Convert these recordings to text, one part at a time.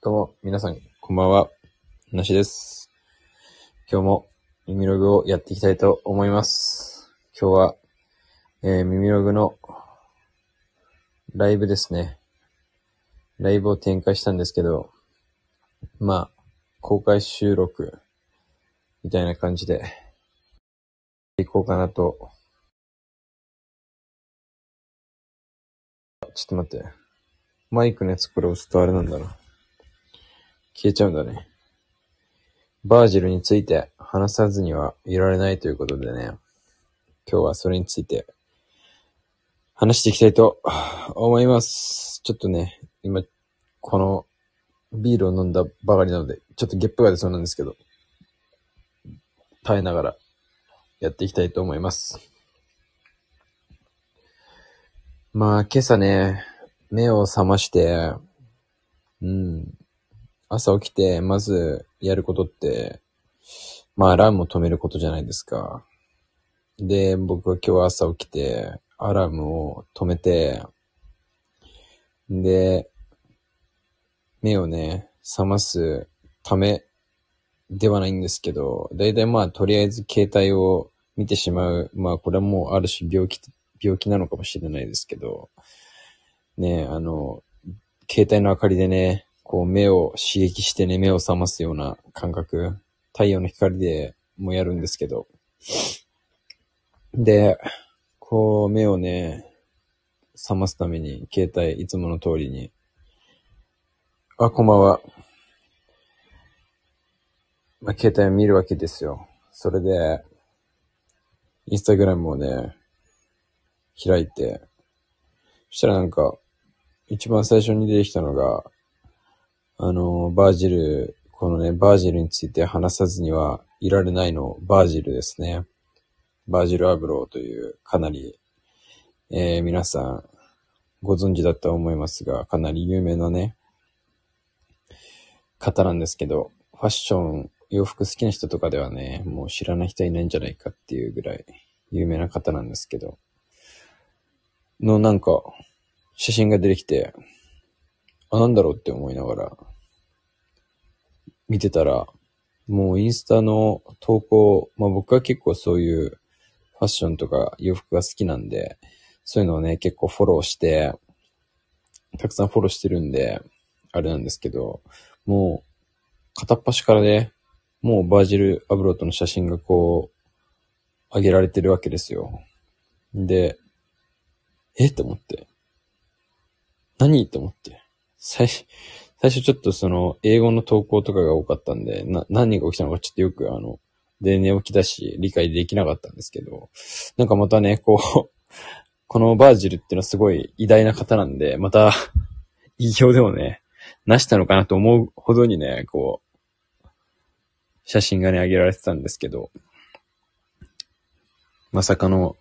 どうも、皆さん、こんばんは。なしです。今日も耳ログをやっていきたいと思います。今日は、えー、耳ログのライブですね。ライブを展開したんですけど、まあ、公開収録みたいな感じで、いこうかなと。ちょっと待って。マイクのやつこれ押すとあれなんだな。消えちゃうんだね。バージルについて話さずにはいられないということでね、今日はそれについて話していきたいと思います。ちょっとね、今、このビールを飲んだばかりなので、ちょっとゲップが出そうなんですけど、耐えながらやっていきたいと思います。まあ、今朝ね、目を覚まして、うん、朝起きて、まずやることって、まあ、アラームを止めることじゃないですか。で、僕は今日朝起きて、アラームを止めて、で、目をね、覚ますためではないんですけど、だいたいまあ、とりあえず携帯を見てしまう。まあ、これはもうある種病気、病気なのかもしれないですけど、ね、あの、携帯の明かりでね、こう目を刺激してね、目を覚ますような感覚、太陽の光でもやるんですけど。で、こう目をね、覚ますために、携帯いつもの通りに、あ、こんばんは。まあ、携帯を見るわけですよ。それで、インスタグラムをね、開いて、そしたらなんか、一番最初に出てきたのが、あの、バージル、このね、バージルについて話さずにはいられないの、バージルですね。バージル・アブローという、かなり、えー、皆さん、ご存知だと思いますが、かなり有名なね、方なんですけど、ファッション、洋服好きな人とかではね、もう知らない人いないんじゃないかっていうぐらい有名な方なんですけど、のなんか、写真が出てきて、あなんだろうって思いながら、見てたら、もうインスタの投稿、まあ僕は結構そういうファッションとか洋服が好きなんで、そういうのをね、結構フォローして、たくさんフォローしてるんで、あれなんですけど、もう、片っ端からね、もうバージル・アブロートの写真がこう、上げられてるわけですよ。で、え？と思って。何？と思って。最初、最初ちょっとその、英語の投稿とかが多かったんで、な、何が起きたのかちょっとよくあの、で、寝起きだし、理解できなかったんですけど、なんかまたね、こう、このバージルっていうのはすごい偉大な方なんで、また、偉業でもね、なしたのかなと思うほどにね、こう、写真がね、上げられてたんですけど、まさかの、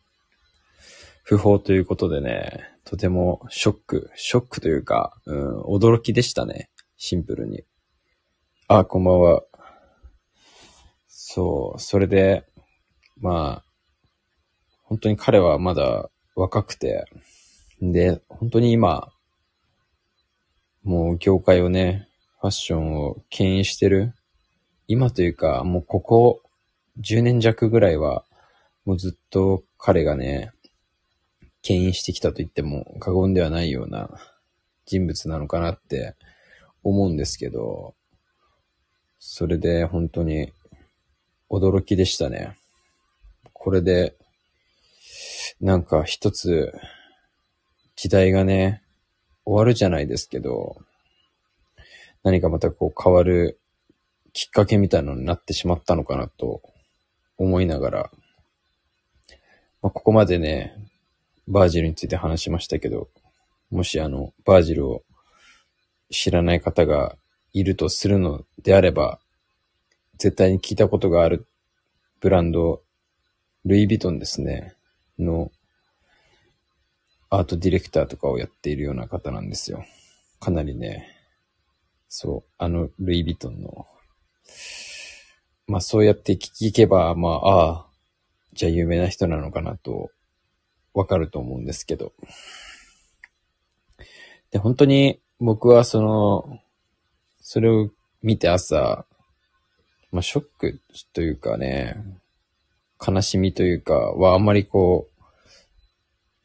不法ということでね、とてもショック、ショックというか、うん、驚きでしたね。シンプルに。あ、こんばんは。そう、それで、まあ、本当に彼はまだ若くて、で、本当に今、もう業界をね、ファッションを牽引してる。今というか、もうここ10年弱ぐらいは、もうずっと彼がね、牽引してきたと言っても過言ではないような人物なのかなって思うんですけど、それで本当に驚きでしたね。これで、なんか一つ時代がね、終わるじゃないですけど、何かまたこう変わるきっかけみたいなのになってしまったのかなと思いながら、まあ、ここまでね、バージルについて話しましたけど、もしあの、バージルを知らない方がいるとするのであれば、絶対に聞いたことがあるブランド、ルイ・ヴィトンですね、のアートディレクターとかをやっているような方なんですよ。かなりね、そう、あのルイ・ヴィトンの、まあそうやって聞けば、まあ、ああ、じゃあ有名な人なのかなとわかると思うんですけど。で、本当に僕はその、それを見て朝、まあ、ショックというかね、悲しみというかはあんまりこ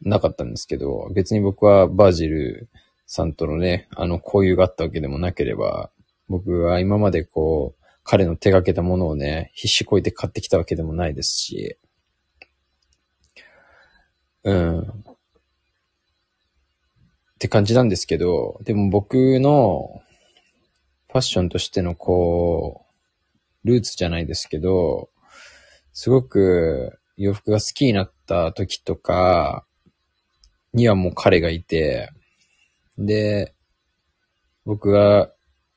う、なかったんですけど、別に僕はバージルさんとのね、あの交友があったわけでもなければ、僕は今までこう、彼の手掛けたものをね、必死こいて買ってきたわけでもないですし、うん。って感じなんですけど、でも僕のファッションとしてのこう、ルーツじゃないですけど、すごく洋服が好きになった時とかにはもう彼がいて、で、僕が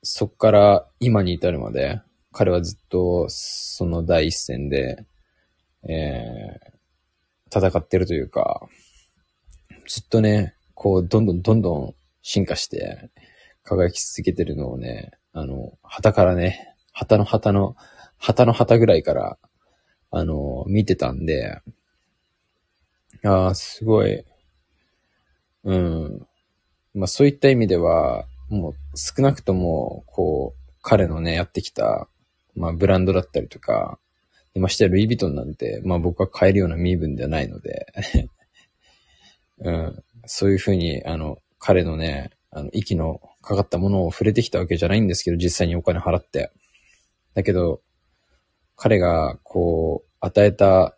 そっから今に至るまで、彼はずっとその第一線で、えー、戦ってるというか、ずっとね、こう、どんどんどんどん進化して、輝き続けてるのをね、あの、旗からね、旗の旗の、旗の旗ぐらいから、あの、見てたんで、ああ、すごい、うん。まあそういった意味では、もう少なくとも、こう、彼のね、やってきた、まあブランドだったりとか、ましてルイ・ヴィトンなんて、まあ僕は買えるような身分ではないので うん、そういうふうに、あの、彼のね、あの、息のかかったものを触れてきたわけじゃないんですけど、実際にお金払って。だけど、彼が、こう、与えた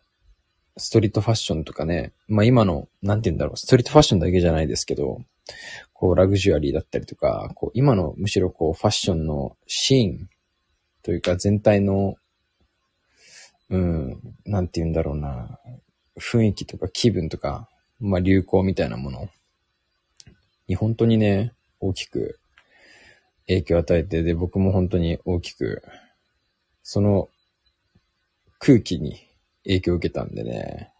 ストリートファッションとかね、まあ今の、なんて言うんだろう、ストリートファッションだけじゃないですけど、こう、ラグジュアリーだったりとか、こう、今のむしろこう、ファッションのシーンというか全体の、うん、なんて言うんだろうな、雰囲気とか気分とか、まあ流行みたいなもの。に本当にね、大きく影響を与えて、で、僕も本当に大きく、その空気に影響を受けたんでね、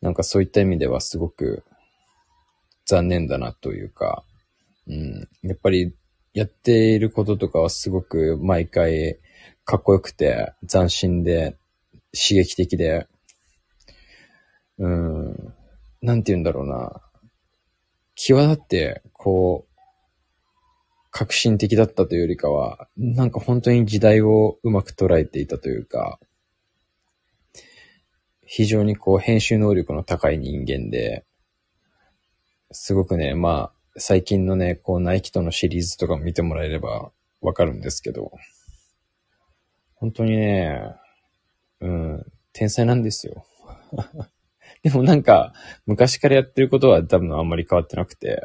なんかそういった意味ではすごく残念だなというか、うん、やっぱりやっていることとかはすごく毎回かっこよくて斬新で刺激的で、うん、なんて言うんだろうな。際立って、こう、革新的だったというよりかは、なんか本当に時代をうまく捉えていたというか、非常にこう編集能力の高い人間で、すごくね、まあ、最近のね、こうナイキとのシリーズとか見てもらえればわかるんですけど、本当にね、うん、天才なんですよ。でもなんか、昔からやってることは多分あんまり変わってなくて、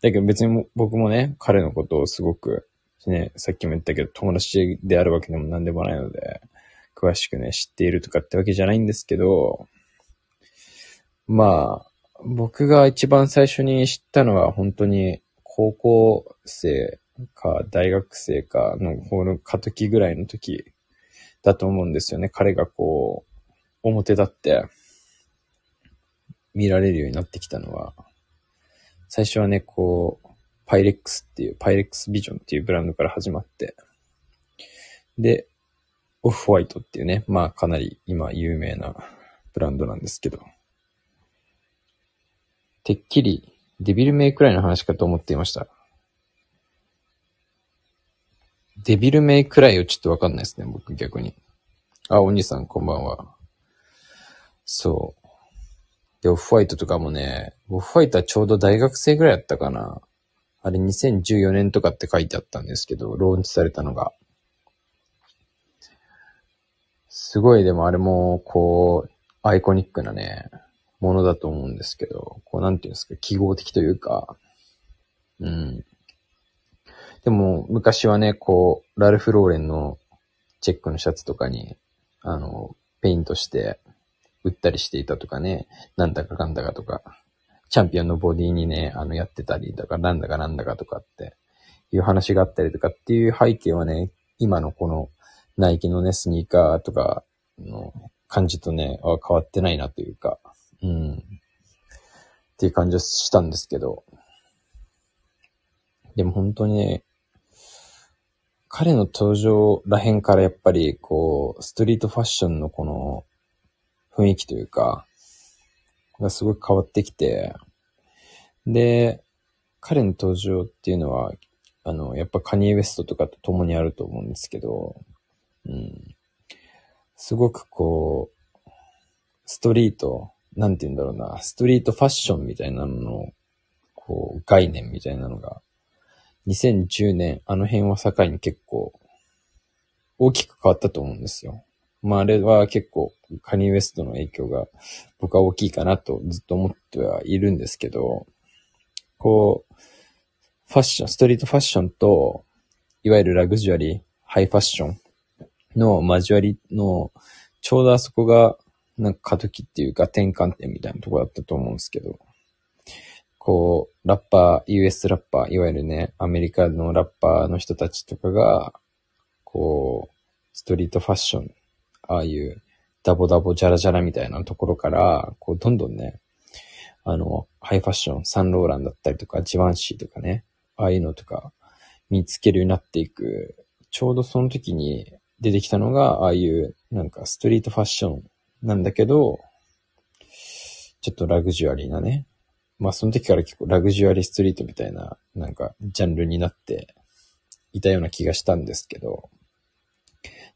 だけど別に僕もね、彼のことをすごく、ね、さっきも言ったけど友達であるわけでも何でもないので、詳しくね、知っているとかってわけじゃないんですけど、まあ、僕が一番最初に知ったのは本当に高校生か大学生かの方の過渡期ぐらいの時だと思うんですよね。彼がこう、表立って、見られるようになってきたのは、最初はね、こう、パイレックスっていう、パイレックスビジョンっていうブランドから始まって、で、オフホワイトっていうね、まあかなり今有名なブランドなんですけど、てっきりデビルメイクライの話かと思っていました。デビルメイクライをちょっとわかんないですね、僕逆に。あ、お兄さんこんばんは。そう。で、オフホワイトとかもね、オフホワイトはちょうど大学生ぐらいだったかな。あれ2014年とかって書いてあったんですけど、ローンチされたのが。すごいでもあれも、こう、アイコニックなね、ものだと思うんですけど、こうなんていうんですか、記号的というか、うん。でも、昔はね、こう、ラルフ・ローレンのチェックのシャツとかに、あの、ペイントして、売ったりしていたとかね、なんだかかんだかとか、チャンピオンのボディにね、あの、やってたりとから、なんだかなんだかとかっていう話があったりとかっていう背景はね、今のこのナイキのね、スニーカーとかの感じとね、変わってないなというか、うん。っていう感じはしたんですけど、でも本当にね、彼の登場らへんからやっぱり、こう、ストリートファッションのこの、雰囲気というか、がすごく変わってきて、で、彼の登場っていうのは、あの、やっぱカニエ・ウェストとかと共にあると思うんですけど、うん。すごくこう、ストリート、なんて言うんだろうな、ストリートファッションみたいなのの、こう、概念みたいなのが、2010年、あの辺を境に結構、大きく変わったと思うんですよ。まあ、あれは結構、カニウエストの影響が僕は大きいかなとずっと思ってはいるんですけど、こう、ファッション、ストリートファッションと、いわゆるラグジュアリー、ハイファッションの交わりの、ちょうどあそこが、なんか過渡期っていうか転換点みたいなとこだったと思うんですけど、こう、ラッパー、US ラッパー、いわゆるね、アメリカのラッパーの人たちとかが、こう、ストリートファッション、ああいうダボダボジャラジャラみたいなところから、こう、どんどんね、あの、ハイファッション、サンローランだったりとか、ジワンシーとかね、ああいうのとか、見つけるようになっていく、ちょうどその時に出てきたのが、ああいう、なんかストリートファッションなんだけど、ちょっとラグジュアリーなね。まあその時から結構ラグジュアリーストリートみたいな、なんかジャンルになっていたような気がしたんですけど、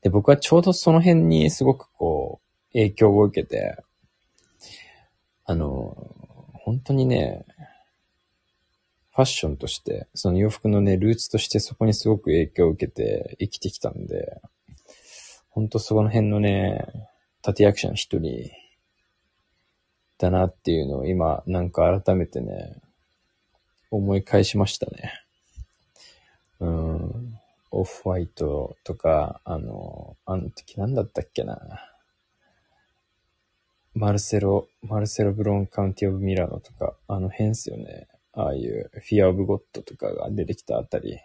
で、僕はちょうどその辺にすごくこう、影響を受けて、あの、本当にね、ファッションとして、その洋服のね、ルーツとしてそこにすごく影響を受けて生きてきたんで、ほんとそこの辺のね、立役者の一人だなっていうのを今、なんか改めてね、思い返しましたね。うん。オフホワイトとか、あの、あの時なんだったっけな。マルセロ、マルセロ・ブロン・カウンティ・オブ・ミラノとか、あの辺っすよね。ああいうフィア・オブ・ゴッドとかが出てきたあたり。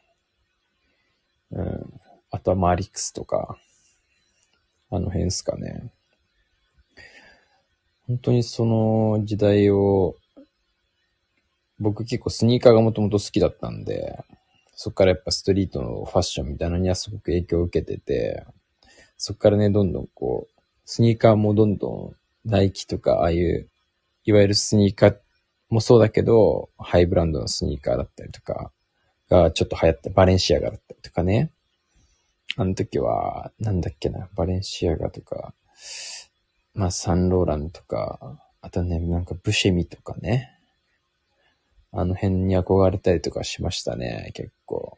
うん。あとはマリックスとか、あの辺っすかね。本当にその時代を、僕結構スニーカーがもともと好きだったんで、そっからやっぱストリートのファッションみたいなのにはすごく影響を受けてて、そっからね、どんどんこう、スニーカーもどんどんナイキとか、ああいう、いわゆるスニーカーもそうだけど、ハイブランドのスニーカーだったりとか、がちょっと流行った、バレンシアガだったりとかね。あの時は、なんだっけな、バレンシアガとか、まあ、サンローランとか、あとね、なんかブシェミとかね。あの辺に憧れたりとかしましたね、結構。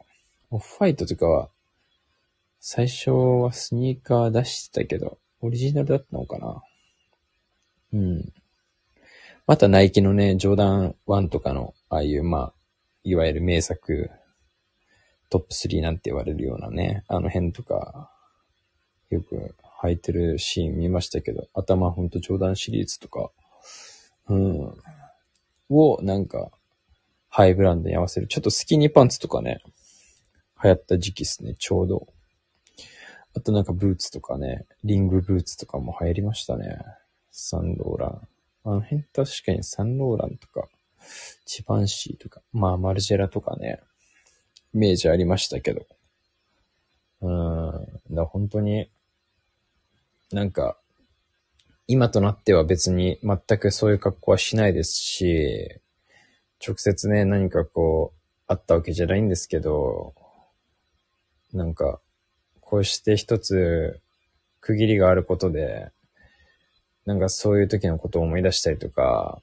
オフファイトとかは、最初はスニーカー出してたけど、オリジナルだったのかなうん。またナイキのね、ジョーダン1とかの、ああいう、まあ、いわゆる名作、トップ3なんて言われるようなね、あの辺とか、よく履いてるシーン見ましたけど、頭ほんとジョーダンシリーズとか、うん、をなんか、ハイブランドに合わせる。ちょっとスキニーパンツとかね、流行った時期っすね、ちょうど。あとなんかブーツとかね、リングブーツとかも流行りましたね。サンローラン。あの辺確かにサンローランとか、チバンシーとか、まあマルジェラとかね、イメージありましたけど。うん、だ本当に、なんか、今となっては別に全くそういう格好はしないですし、直接ね、何かこう、あったわけじゃないんですけど、なんか、こうして一つ区切りがあることで、なんかそういう時のことを思い出したりとか、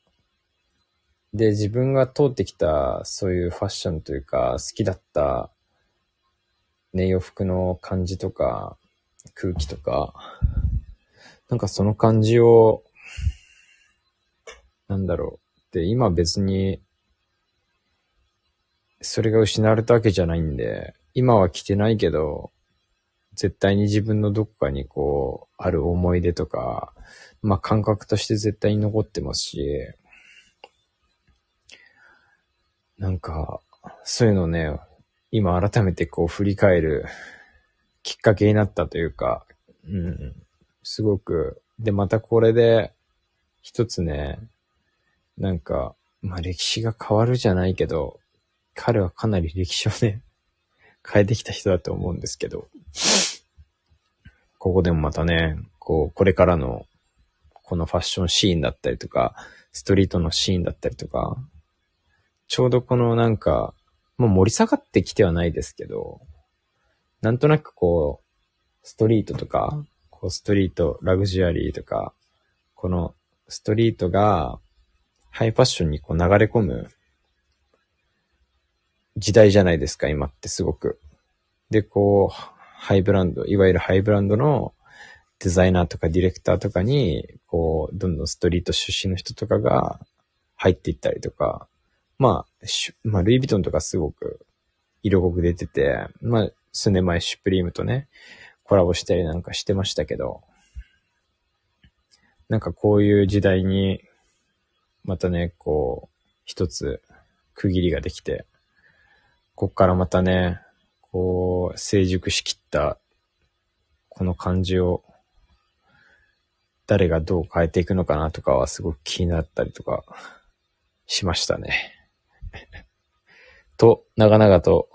で、自分が通ってきた、そういうファッションというか、好きだった、ね、洋服の感じとか、空気とか、なんかその感じを、なんだろう。で、今別に、それが失われたわけじゃないんで、今は着てないけど、絶対に自分のどこかにこう、ある思い出とか、まあ感覚として絶対に残ってますし、なんか、そういうのね、今改めてこう振り返るきっかけになったというか、うん、すごく、で、またこれで一つね、なんか、まあ歴史が変わるじゃないけど、彼はかなり歴史をね、変えてきた人だと思うんですけど、ここでもまたね、こう、これからのこのファッションシーンだったりとか、ストリートのシーンだったりとか、ちょうどこのなんか、もう盛り下がってきてはないですけど、なんとなくこう、ストリートとか、こうストリート、ラグジュアリーとか、このストリートがハイファッションにこう流れ込む時代じゃないですか、今ってすごく。で、こう、ハイブランド、いわゆるハイブランドのデザイナーとかディレクターとかに、こう、どんどんストリート出身の人とかが入っていったりとか、まあ、まあ、ルイ・ヴィトンとかすごく色濃く出てて、まあ、数年前シュプリームとね、コラボしたりなんかしてましたけど、なんかこういう時代に、またね、こう、一つ区切りができて、こっからまたね、こう、成熟しきったこの感じを誰がどう変えていくのかなとかはすごく気になったりとかしましたね。と、長々と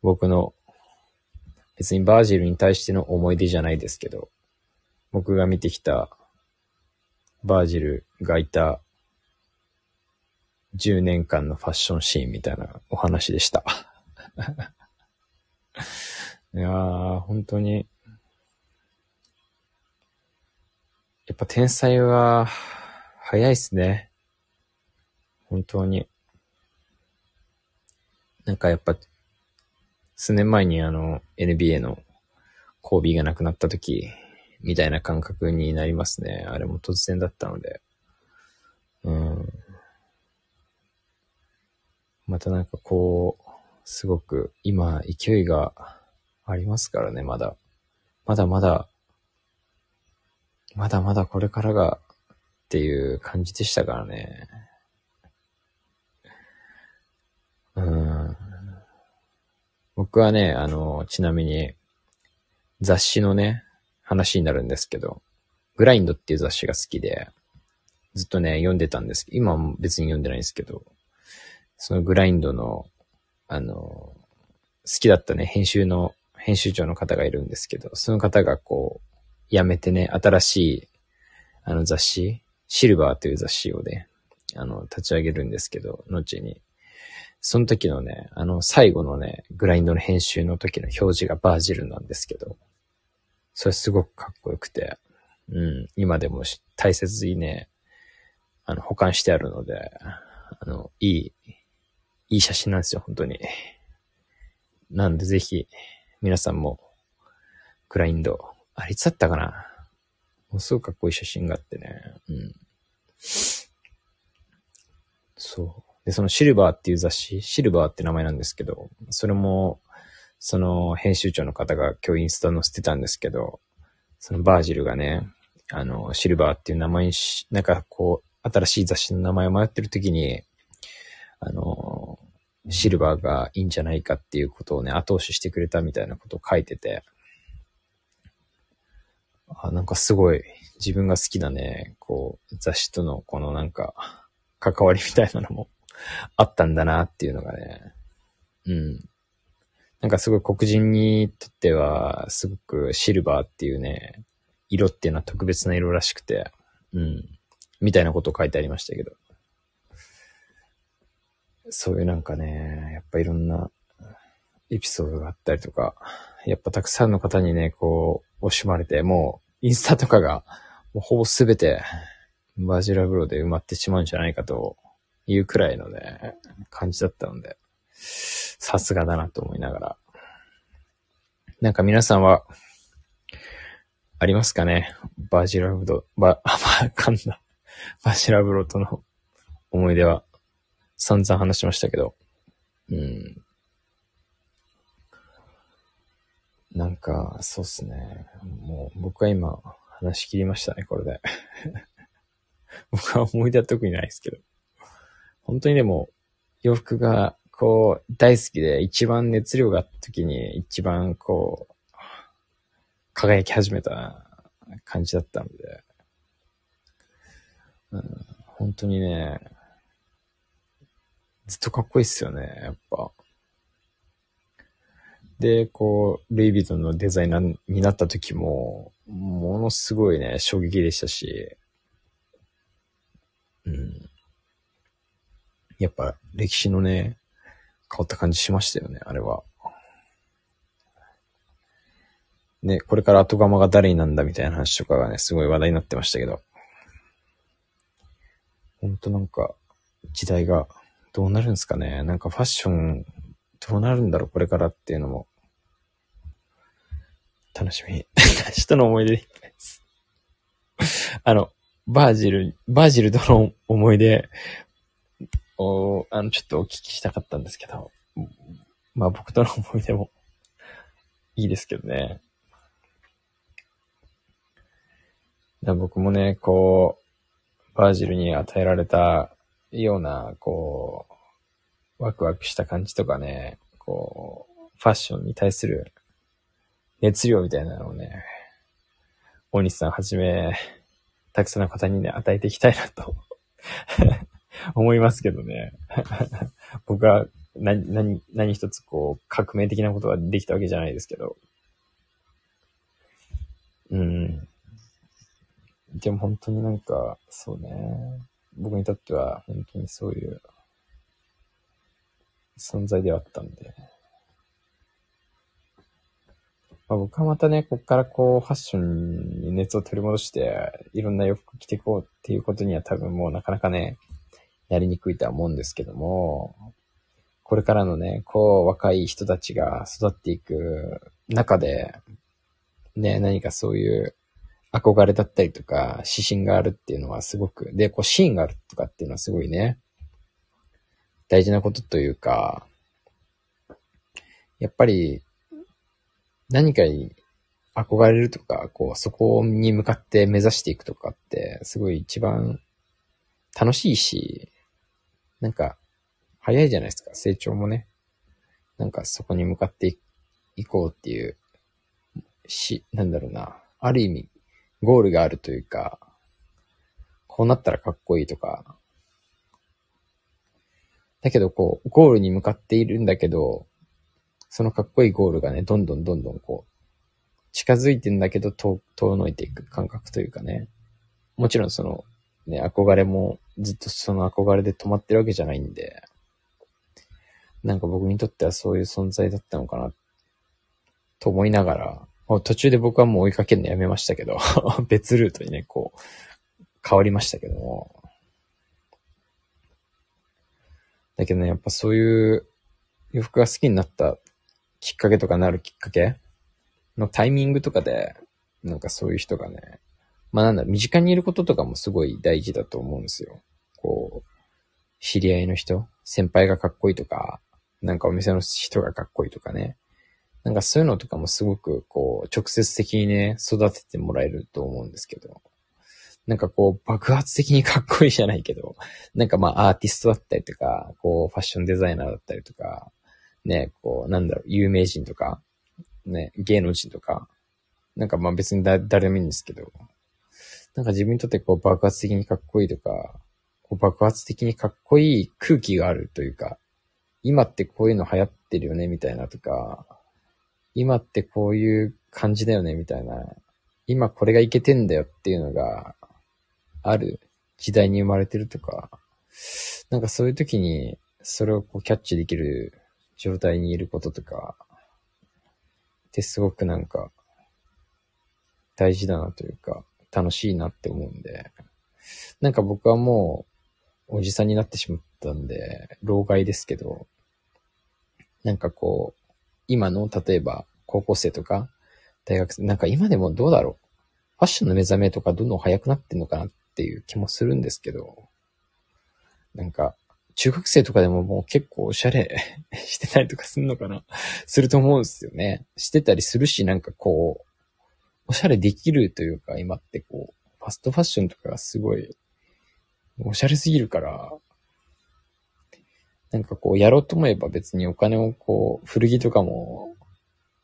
僕の別にバージルに対しての思い出じゃないですけど、僕が見てきたバージルがいた10年間のファッションシーンみたいなお話でした。いやー、本当に、やっぱ天才は早いっすね。本当に。なんかやっぱ、数年前にあの、NBA のコービーが亡くなった時、みたいな感覚になりますね。あれも突然だったので。うん。またなんかこう、すごく今勢いがありますからね、まだ。まだまだ、まだまだこれからがっていう感じでしたからね。うん。僕はね、あの、ちなみに雑誌のね、話になるんですけど、グラインドっていう雑誌が好きで、ずっとね、読んでたんです今は別に読んでないんですけど、そのグラインドの、あの、好きだったね、編集の、編集長の方がいるんですけど、その方がこう、辞めてね、新しい、あの雑誌、シルバーという雑誌をね、あの、立ち上げるんですけど、後に。その時のね、あの、最後のね、グラインドの編集の時の表示がバージルなんですけど、それすごくかっこよくて、うん、今でも大切にね、あの、保管してあるので、あの、いい、いい写真なんですよ、本当に。なんでぜひ、皆さんも、グラインド、あれいつだったかなもうすごくかっこいい写真があってね。うん。そう。で、そのシルバーっていう雑誌、シルバーって名前なんですけど、それも、その編集長の方が今日インスタ載せてたんですけど、そのバージルがね、あの、シルバーっていう名前にし、なんかこう、新しい雑誌の名前を迷ってる時に、あの、シルバーがいいんじゃないかっていうことをね、後押ししてくれたみたいなことを書いてて、あ、なんかすごい自分が好きなね、こう、雑誌とのこのなんか、関わりみたいなのも あったんだなっていうのがね、うん。なんかすごい黒人にとっては、すごくシルバーっていうね、色っていうのは特別な色らしくて、うん。みたいなことを書いてありましたけど。そういうなんかね、やっぱいろんなエピソードがあったりとか、やっぱたくさんの方にね、こう、惜しまれて、もう、インスタとかが、もうほぼすべて、バジラブロで埋まってしまうんじゃないかというくらいのね、感じだったので、さすがだなと思いながら。なんか皆さんは、ありますかね？バジラブロ、バ、あ、まあ、かんだ。バジラブロとの思い出は散々話しましたけど。うん。なんか、そうっすね。もう、僕は今、話し切りましたね、これで。僕は思い出は特にないですけど。本当にでも、洋服が、こう、大好きで、一番熱量があった時に、一番こう、輝き始めた感じだったので、うん、本当にね、ずっとかっこいいっすよね、やっぱ。で、こう、ルイ・ヴィトンのデザイナーになった時も、ものすごいね、衝撃でしたし、うん。やっぱ歴史のね、変わった感じしましたよね、あれは。ね、これから後釜が誰になんだみたいな話とかがね、すごい話題になってましたけど。ほんとなんか、時代がどうなるんですかね。なんかファッション、どうなるんだろう、これからっていうのも、楽しみ。人の思い出いっぱいです。あの、バージル、バージルとの思い出を、あの、ちょっとお聞きしたかったんですけど、まあ僕との思い出もいいですけどね。僕もね、こう、バージルに与えられたような、こう、ワクワクした感じとかね、こう、ファッションに対する熱量みたいなのをね、大西さんはじめ、たくさんの方にね、与えていきたいなと 思いますけどね。僕は何、何、何一つこう、革命的なことができたわけじゃないですけど。うん。でも本当になんか、そうね。僕にとっては本当にそういう存在ではあったんで。まあ、僕はまたね、こっからこう、ファッションに熱を取り戻して、いろんな洋服着ていこうっていうことには多分もうなかなかね、やりにくいとは思うんですけども、これからのね、こう、若い人たちが育っていく中で、ね、何かそういう憧れだったりとか、指針があるっていうのはすごく、で、こう、シーンがあるとかっていうのはすごいね、大事なことというか、やっぱり、何かに憧れるとか、こう、そこに向かって目指していくとかって、すごい一番楽しいし、なんか、早いじゃないですか、成長もね。なんかそこに向かっていこうっていう、し、なんだろうな。ある意味、ゴールがあるというか、こうなったらかっこいいとか。だけどこう、ゴールに向かっているんだけど、そのかっこいいゴールがね、どんどんどんどんこう、近づいてんだけど、遠、遠のいていく感覚というかね。もちろんその、ね、憧れもずっとその憧れで止まってるわけじゃないんで、なんか僕にとってはそういう存在だったのかな、と思いながら、途中で僕はもう追いかけるのやめましたけど、別ルートにね、こう、変わりましたけども。だけどね、やっぱそういう洋服が好きになったきっかけとかなるきっかけのタイミングとかで、なんかそういう人がね、まあなんだ、身近にいることとかもすごい大事だと思うんですよ。こう、知り合いの人、先輩がかっこいいとか、なんかお店の人がかっこいいとかね。なんかそういうのとかもすごくこう、直接的にね、育ててもらえると思うんですけど。なんかこう、爆発的にかっこいいじゃないけど、なんかまあアーティストだったりとか、こう、ファッションデザイナーだったりとか、ね、こう、なんだろう、有名人とか、ね、芸能人とか、なんかまあ別に誰でもいいんですけど、なんか自分にとってこう爆発的にかっこいいとか、こう爆発的にかっこいい空気があるというか、今ってこういうの流行ってるよねみたいなとか、今ってこういう感じだよねみたいな、今これがいけてんだよっていうのがある時代に生まれてるとか、なんかそういう時にそれをこうキャッチできる状態にいることとか、ってすごくなんか、大事だなというか、楽しいなって思うんで、なんか僕はもう、おじさんになってしまったんで、老害ですけど、なんかこう、今の、例えば、高校生とか、大学生、なんか今でもどうだろう。ファッションの目覚めとかどんどん早くなってんのかなっていう気もするんですけど、なんか、中学生とかでももう結構おしゃれ してたりとかするのかなすると思うんですよね。してたりするし、なんかこう、おしゃれできるというか、今ってこう、ファストファッションとかがすごい、おしゃれすぎるから、なんかこう、やろうと思えば別にお金をこう、古着とかも、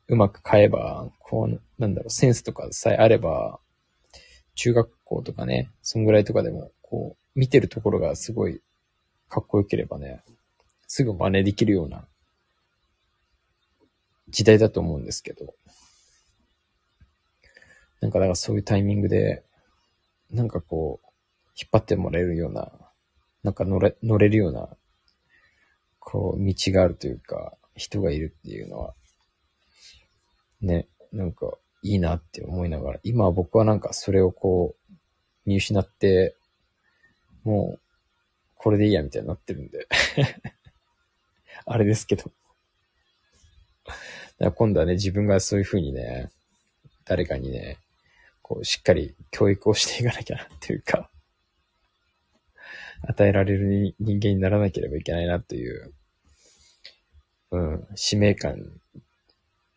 うまく買えば、こう、なんだろう、センスとかさえあれば、中学校とかね、そんぐらいとかでも、こう、見てるところがすごいかっこよければね、すぐ真似できるような時代だと思うんですけど。なんか、だからそういうタイミングで、なんかこう、引っ張ってもらえるような、なんか乗れ、乗れるようなこう、道があるというか、人がいるっていうのは、ね、なんか、いいなって思いながら、今は僕はなんかそれをこう、見失って、もう、これでいいやみたいになってるんであれですけど。今度はね、自分がそういう風にね、誰かにね、こう、しっかり教育をしていかなきゃなっていうか 与えられる人間にならなければいけないなという、うん、使命感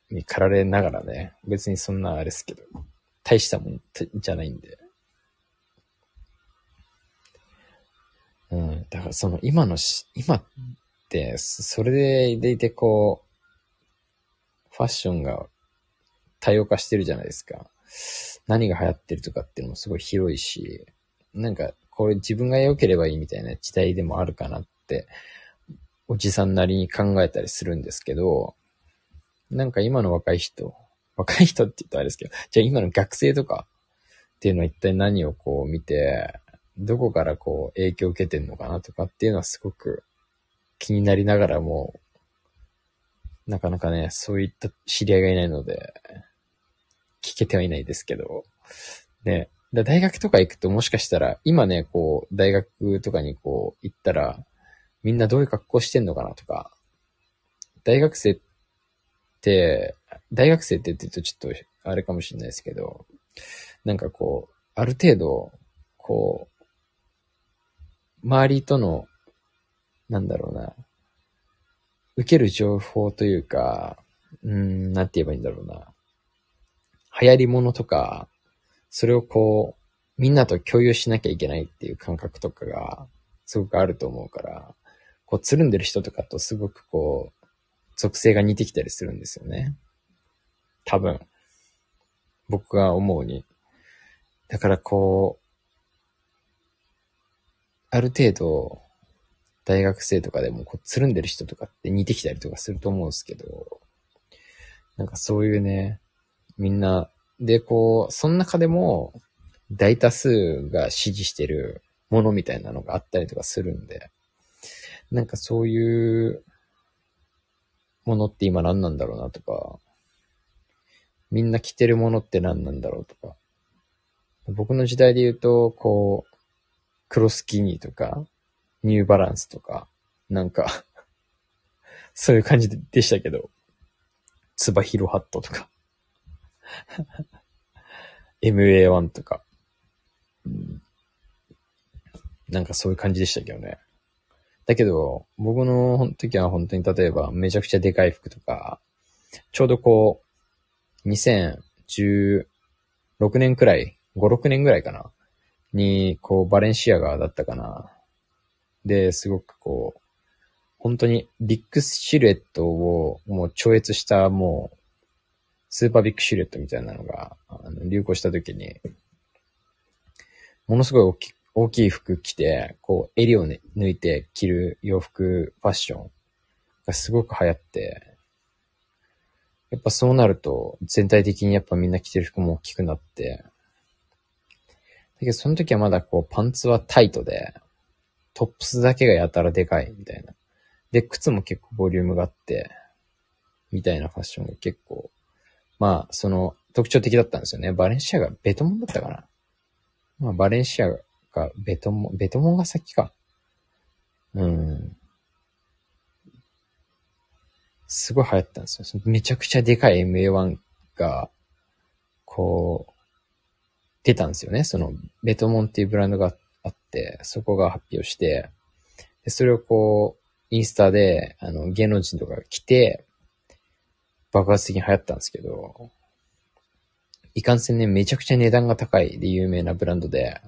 に駆られながらね、別にそんなあれですけど、大したもんじゃないんで。うん、だからその今のし、今って、それででいてこう、ファッションが多様化してるじゃないですか。何が流行ってるとかっていうのもすごい広いし、なんかこれ自分が良ければいいみたいな時代でもあるかなって、おじさんなりに考えたりするんですけど、なんか今の若い人、若い人って言ったらあれですけど、じゃあ今の学生とかっていうのは一体何をこう見て、どこからこう影響を受けてんのかなとかっていうのはすごく気になりながらも、なかなかね、そういった知り合いがいないので、聞けてはいないですけど、ね、だ大学とか行くともしかしたら、今ね、こう、大学とかにこう行ったら、みんなどういう格好してんのかなとか、大学生って、大学生って言ってるとちょっとあれかもしれないですけど、なんかこう、ある程度、こう、周りとの、なんだろうな、受ける情報というか、うん、なんて言えばいいんだろうな。流行り物とか、それをこう、みんなと共有しなきゃいけないっていう感覚とかが、すごくあると思うから、こう、つるんでる人とかとすごくこう、属性が似てきたりするんですよね。多分。僕が思うに。だからこう、ある程度、大学生とかでもこう、つるんでる人とかって似てきたりとかすると思うんですけど、なんかそういうね、みんな。で、こう、その中でも、大多数が支持してるものみたいなのがあったりとかするんで、なんかそういうものって今何なんだろうなとか、みんな着てるものって何なんだろうとか、僕の時代で言うと、こう、クロスキニーとか、ニューバランスとか、なんか そういう感じでしたけど、ツバヒロハットとか。MA1 とか、なんかそういう感じでしたけどね。だけど、僕の時は本当に例えばめちゃくちゃでかい服とか、ちょうどこう、2016年くらい、5、6年ぐらいかな、に、こう、バレンシアガだったかな。で、すごくこう、本当にビッグシルエットをもう超越したもうスーパービッグシルエットみたいなのが、あの流行した時に、ものすごい大き大きい服着て、こう、襟を、ね、抜いて着る洋服、ファッションがすごく流行って、やっぱそうなると、全体的にやっぱみんな着てる服も大きくなって、だけどその時はまだこう、パンツはタイトで、トップスだけがやたらでかいみたいな。で、靴も結構ボリュームがあって、みたいなファッションが結構まあ、その、特徴的だったんですよね。バレンシアがベトモンだったかな。まあ、バレンシアがベトモン、ベトモンが先か。うん。すごい流行ったんですよ。めちゃくちゃでかい MA1 が、こう、出たんですよね。その、ベトモンっていうブランドがあって、そこが発表して、でそれをこう、インスタで、あの、芸能人とかが来て、爆発的に流行ったんですけど、いかんせんね、めちゃくちゃ値段が高いで有名なブランドで、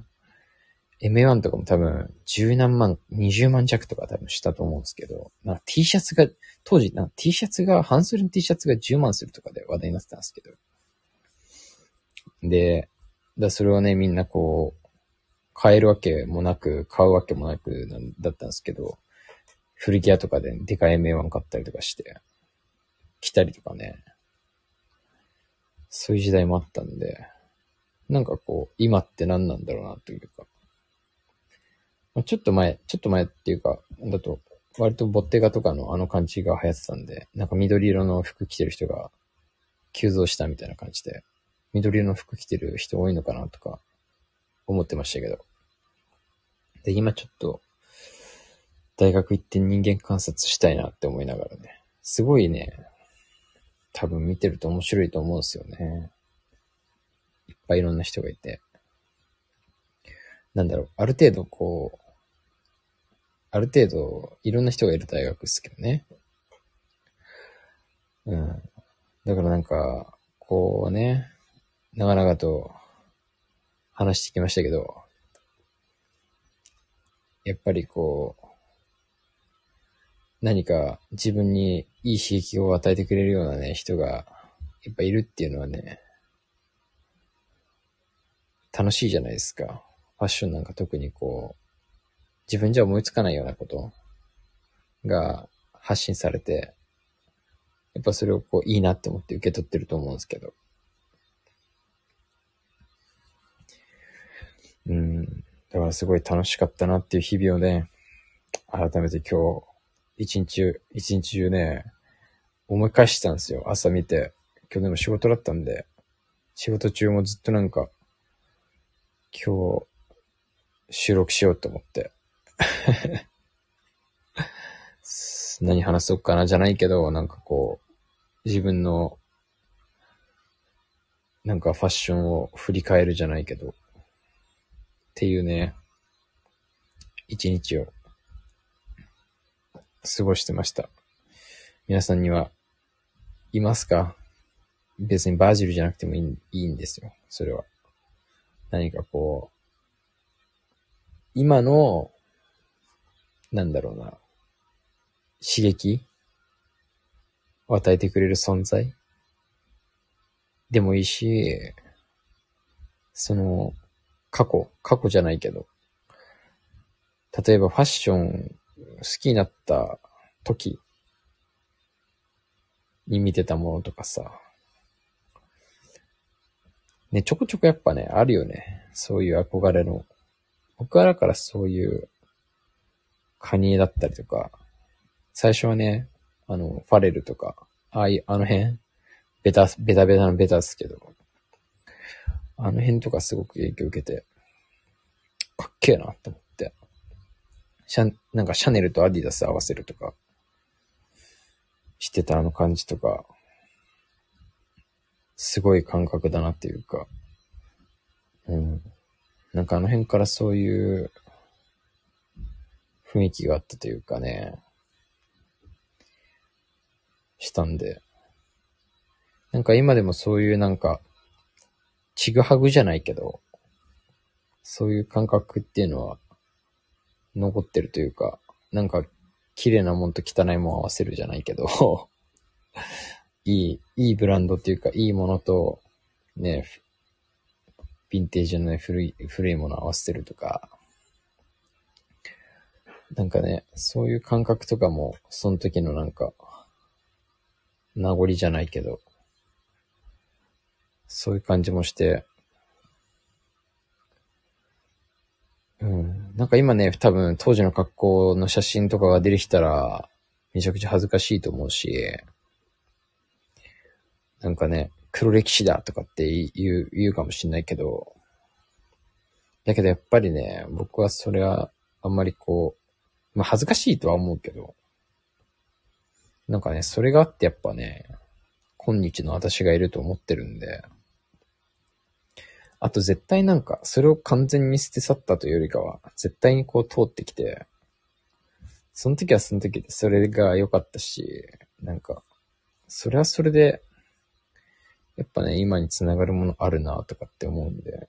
MA1 とかも多分十何万、20万弱とか多分したと思うんですけど、なんか T シャツが、当時 T シャツが、半袖の T シャツが10万するとかで話題になってたんですけど。で、だそれをね、みんなこう、買えるわけもなく、買うわけもなくなんだったんですけど、古着屋とかででかい MA1 買ったりとかして、来たりとかね。そういう時代もあったんで、なんかこう、今って何なんだろうなというか。まあ、ちょっと前、ちょっと前っていうか、だと、割とボッテガとかのあの感じが流行ってたんで、なんか緑色の服着てる人が急増したみたいな感じで、緑色の服着てる人多いのかなとか思ってましたけど。で、今ちょっと、大学行って人間観察したいなって思いながらね。すごいね、多分見てると面白いと思うんですよね。いっぱいいろんな人がいて。なんだろう、ある程度こう、ある程度いろんな人がいる大学ですけどね。うん。だからなんか、こうね、長々と話してきましたけど、やっぱりこう、何か自分にいい刺激を与えてくれるようなね、人がいっぱいいるっていうのはね、楽しいじゃないですか。ファッションなんか特にこう、自分じゃ思いつかないようなことが発信されて、やっぱそれをこういいなって思って受け取ってると思うんですけど。うん。だからすごい楽しかったなっていう日々をね、改めて今日、一日中、一日中ね、思い返してたんですよ。朝見て。今日でも仕事だったんで、仕事中もずっとなんか、今日、収録しようと思って。何話そうかなじゃないけど、なんかこう、自分の、なんかファッションを振り返るじゃないけど、っていうね、一日を過ごしてました。皆さんには、いますか？別にバージルじゃなくてもいいいいんですよ。それは。何かこう、今の、なんだろうな、刺激を与えてくれる存在でもいいし、その、過去、過去じゃないけど、例えばファッション好きになった時に見てたものとかさ、ね、ちょこちょこやっぱね、あるよね。そういう憧れの。僕はだからそういうカニだったりとか、最初はね、あの、ファレルとか、ああいう、あの辺、ベタ、ベタベタのベタっすけど、あの辺とかすごく影響を受けて、かっけえなって思って。シャなんかシャネルとアディダス合わせるとか、してたあの感じとか、すごい感覚だなっていうか、うん。なんかあの辺からそういう雰囲気があったというかね、したんで、なんか今でもそういうなんか、ちぐはぐじゃないけど、そういう感覚っていうのは残ってるというか、なんか綺麗なもんと汚いもん合わせるじゃないけど いい、いいブランドっていうか、いいものと、ね、ヴィンテージのね、古い、古いもの合わせるとか、なんかね、そういう感覚とかも、その時のなんか、名残じゃないけど、そういう感じもして、うん。なんか今ね、多分当時の格好の写真とかが出てきたら、めちゃくちゃ恥ずかしいと思うし、なんかね、黒歴史だとかって言う、言うかもしんないけど、だけどやっぱりね、僕はそれはあんまりこう、まあ恥ずかしいとは思うけど、なんかね、それがあってやっぱね、今日の私がいると思ってるんで、あと絶対なんか、それを完全に捨て去ったというよりかは、絶対にこう通ってきて、その時はその時でそれが良かったし、なんか、それはそれで、やっぱね、今につながるものあるなとかって思うんで、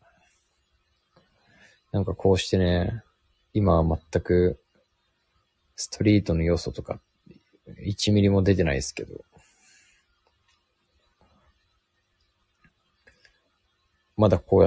なんかこうしてね、今は全く、ストリートの要素とか、1ミリも出てないですけど、まだこうやっ